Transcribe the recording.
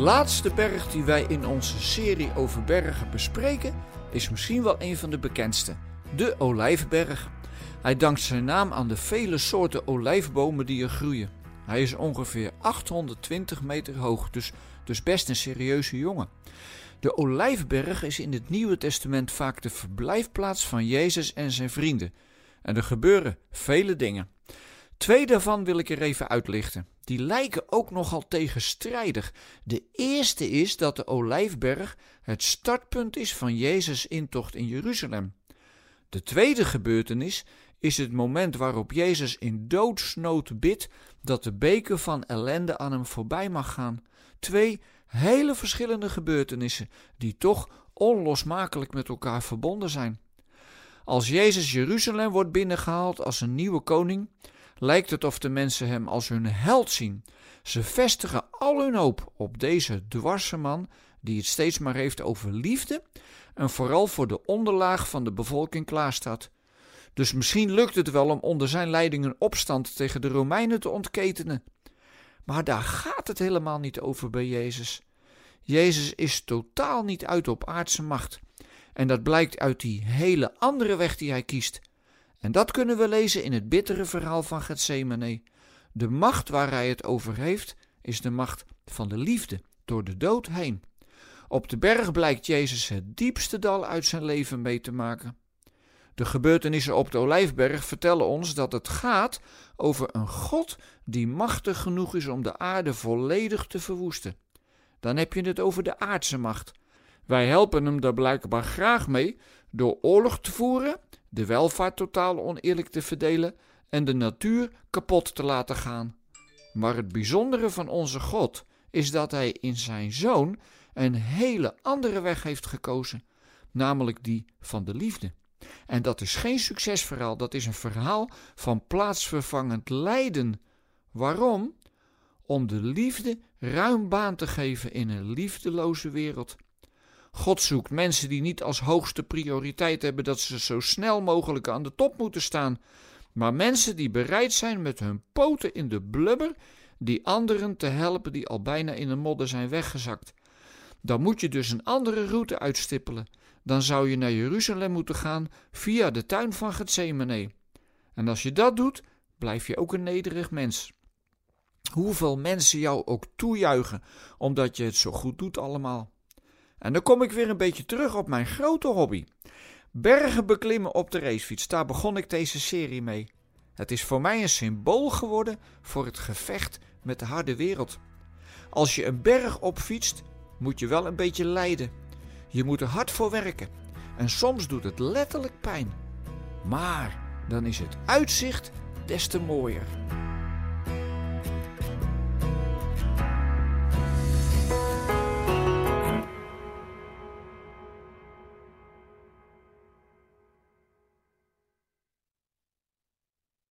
laatste berg die wij in onze serie over bergen bespreken is misschien wel een van de bekendste, de Olijfberg. Hij dankt zijn naam aan de vele soorten olijfbomen die er groeien. Hij is ongeveer 820 meter hoog, dus, dus best een serieuze jongen. De Olijfberg is in het Nieuwe Testament vaak de verblijfplaats van Jezus en zijn vrienden. En er gebeuren vele dingen. Twee daarvan wil ik er even uitlichten. Die lijken ook nogal tegenstrijdig. De eerste is dat de Olijfberg het startpunt is van Jezus' intocht in Jeruzalem. De tweede gebeurtenis is het moment waarop Jezus in doodsnood bidt dat de beker van ellende aan hem voorbij mag gaan. Twee hele verschillende gebeurtenissen die toch onlosmakelijk met elkaar verbonden zijn. Als Jezus Jeruzalem wordt binnengehaald als een nieuwe koning, lijkt het of de mensen hem als hun held zien. Ze vestigen al hun hoop op deze dwarse man die het steeds maar heeft over liefde en vooral voor de onderlaag van de bevolking klaarstaat. Dus misschien lukt het wel om onder zijn leiding een opstand tegen de Romeinen te ontketenen. Maar daar gaat het helemaal niet over bij Jezus. Jezus is totaal niet uit op aardse macht. En dat blijkt uit die hele andere weg die hij kiest. En dat kunnen we lezen in het bittere verhaal van Gethsemane. De macht waar hij het over heeft, is de macht van de liefde, door de dood heen. Op de berg blijkt Jezus het diepste dal uit zijn leven mee te maken. De gebeurtenissen op de Olijfberg vertellen ons dat het gaat over een God die machtig genoeg is om de aarde volledig te verwoesten. Dan heb je het over de aardse macht. Wij helpen hem daar blijkbaar graag mee door oorlog te voeren, de welvaart totaal oneerlijk te verdelen en de natuur kapot te laten gaan. Maar het bijzondere van onze God is dat hij in zijn zoon een hele andere weg heeft gekozen, namelijk die van de liefde. En dat is geen succesverhaal, dat is een verhaal van plaatsvervangend lijden. Waarom? Om de liefde ruim baan te geven in een liefdeloze wereld. God zoekt mensen die niet als hoogste prioriteit hebben dat ze zo snel mogelijk aan de top moeten staan, maar mensen die bereid zijn met hun poten in de blubber die anderen te helpen die al bijna in de modder zijn weggezakt. Dan moet je dus een andere route uitstippelen. Dan zou je naar Jeruzalem moeten gaan via de tuin van Gethsemane. En als je dat doet, blijf je ook een nederig mens. Hoeveel mensen jou ook toejuichen omdat je het zo goed doet allemaal. En dan kom ik weer een beetje terug op mijn grote hobby. Bergen beklimmen op de racefiets, daar begon ik deze serie mee. Het is voor mij een symbool geworden voor het gevecht met de harde wereld. Als je een berg opfietst, moet je wel een beetje lijden. Je moet er hard voor werken. En soms doet het letterlijk pijn. Maar dan is het uitzicht des te mooier.